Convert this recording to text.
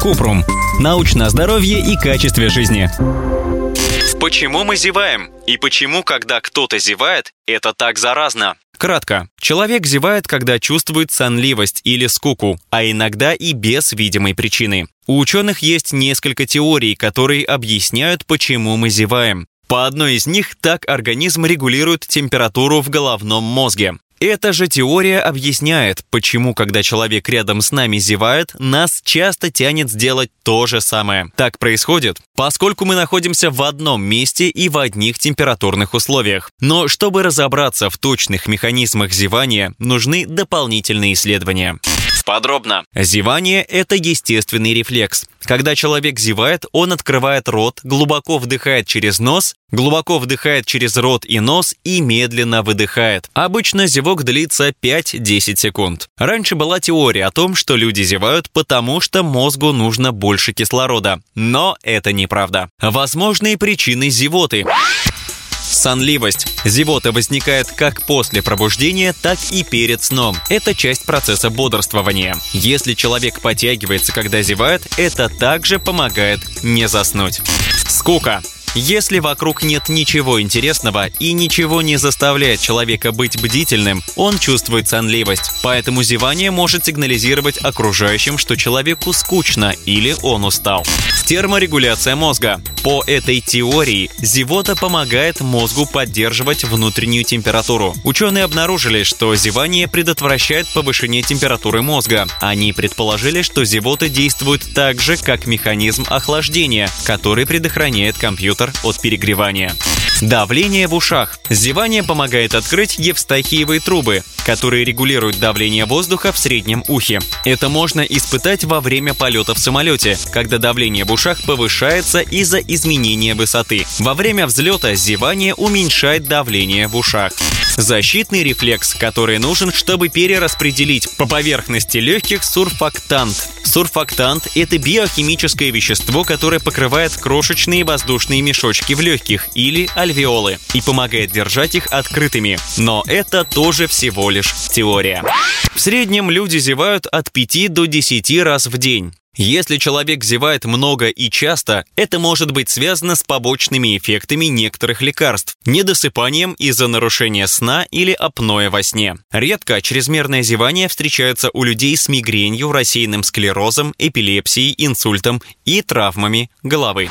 Купрум. Научное здоровье и качестве жизни. Почему мы зеваем? И почему, когда кто-то зевает, это так заразно? Кратко. Человек зевает, когда чувствует сонливость или скуку, а иногда и без видимой причины. У ученых есть несколько теорий, которые объясняют, почему мы зеваем. По одной из них так организм регулирует температуру в головном мозге. Эта же теория объясняет, почему, когда человек рядом с нами зевает, нас часто тянет сделать то же самое. Так происходит, поскольку мы находимся в одном месте и в одних температурных условиях. Но чтобы разобраться в точных механизмах зевания, нужны дополнительные исследования. Подробно. Зевание – это естественный рефлекс. Когда человек зевает, он открывает рот, глубоко вдыхает через нос, глубоко вдыхает через рот и нос и медленно выдыхает. Обычно зевок длится 5-10 секунд. Раньше была теория о том, что люди зевают, потому что мозгу нужно больше кислорода. Но это неправда. Возможные причины зевоты. Сонливость. Зевота возникает как после пробуждения, так и перед сном. Это часть процесса бодрствования. Если человек подтягивается, когда зевает, это также помогает не заснуть. Скука. Если вокруг нет ничего интересного и ничего не заставляет человека быть бдительным, он чувствует сонливость. Поэтому зевание может сигнализировать окружающим, что человеку скучно или он устал. Терморегуляция мозга. По этой теории зевота помогает мозгу поддерживать внутреннюю температуру. Ученые обнаружили, что зевание предотвращает повышение температуры мозга. Они предположили, что зевота действует так же, как механизм охлаждения, который предохраняет компьютер от перегревания. Давление в ушах. Зевание помогает открыть евстахиевые трубы, которые регулируют давление воздуха в среднем ухе. Это можно испытать во время полета в самолете, когда давление в ушах повышается из-за изменения высоты. Во время взлета зевание уменьшает давление в ушах. Защитный рефлекс, который нужен, чтобы перераспределить по поверхности легких сурфактант. Сурфактант – это биохимическое вещество, которое покрывает крошечные воздушные мешочки в легких или альвеолы и помогает держать их открытыми. Но это тоже всего лишь теория. В среднем люди зевают от 5 до 10 раз в день. Если человек зевает много и часто, это может быть связано с побочными эффектами некоторых лекарств, недосыпанием из-за нарушения сна или апноэ во сне. Редко чрезмерное зевание встречается у людей с мигренью, рассеянным склерозом, эпилепсией, инсультом и травмами головы.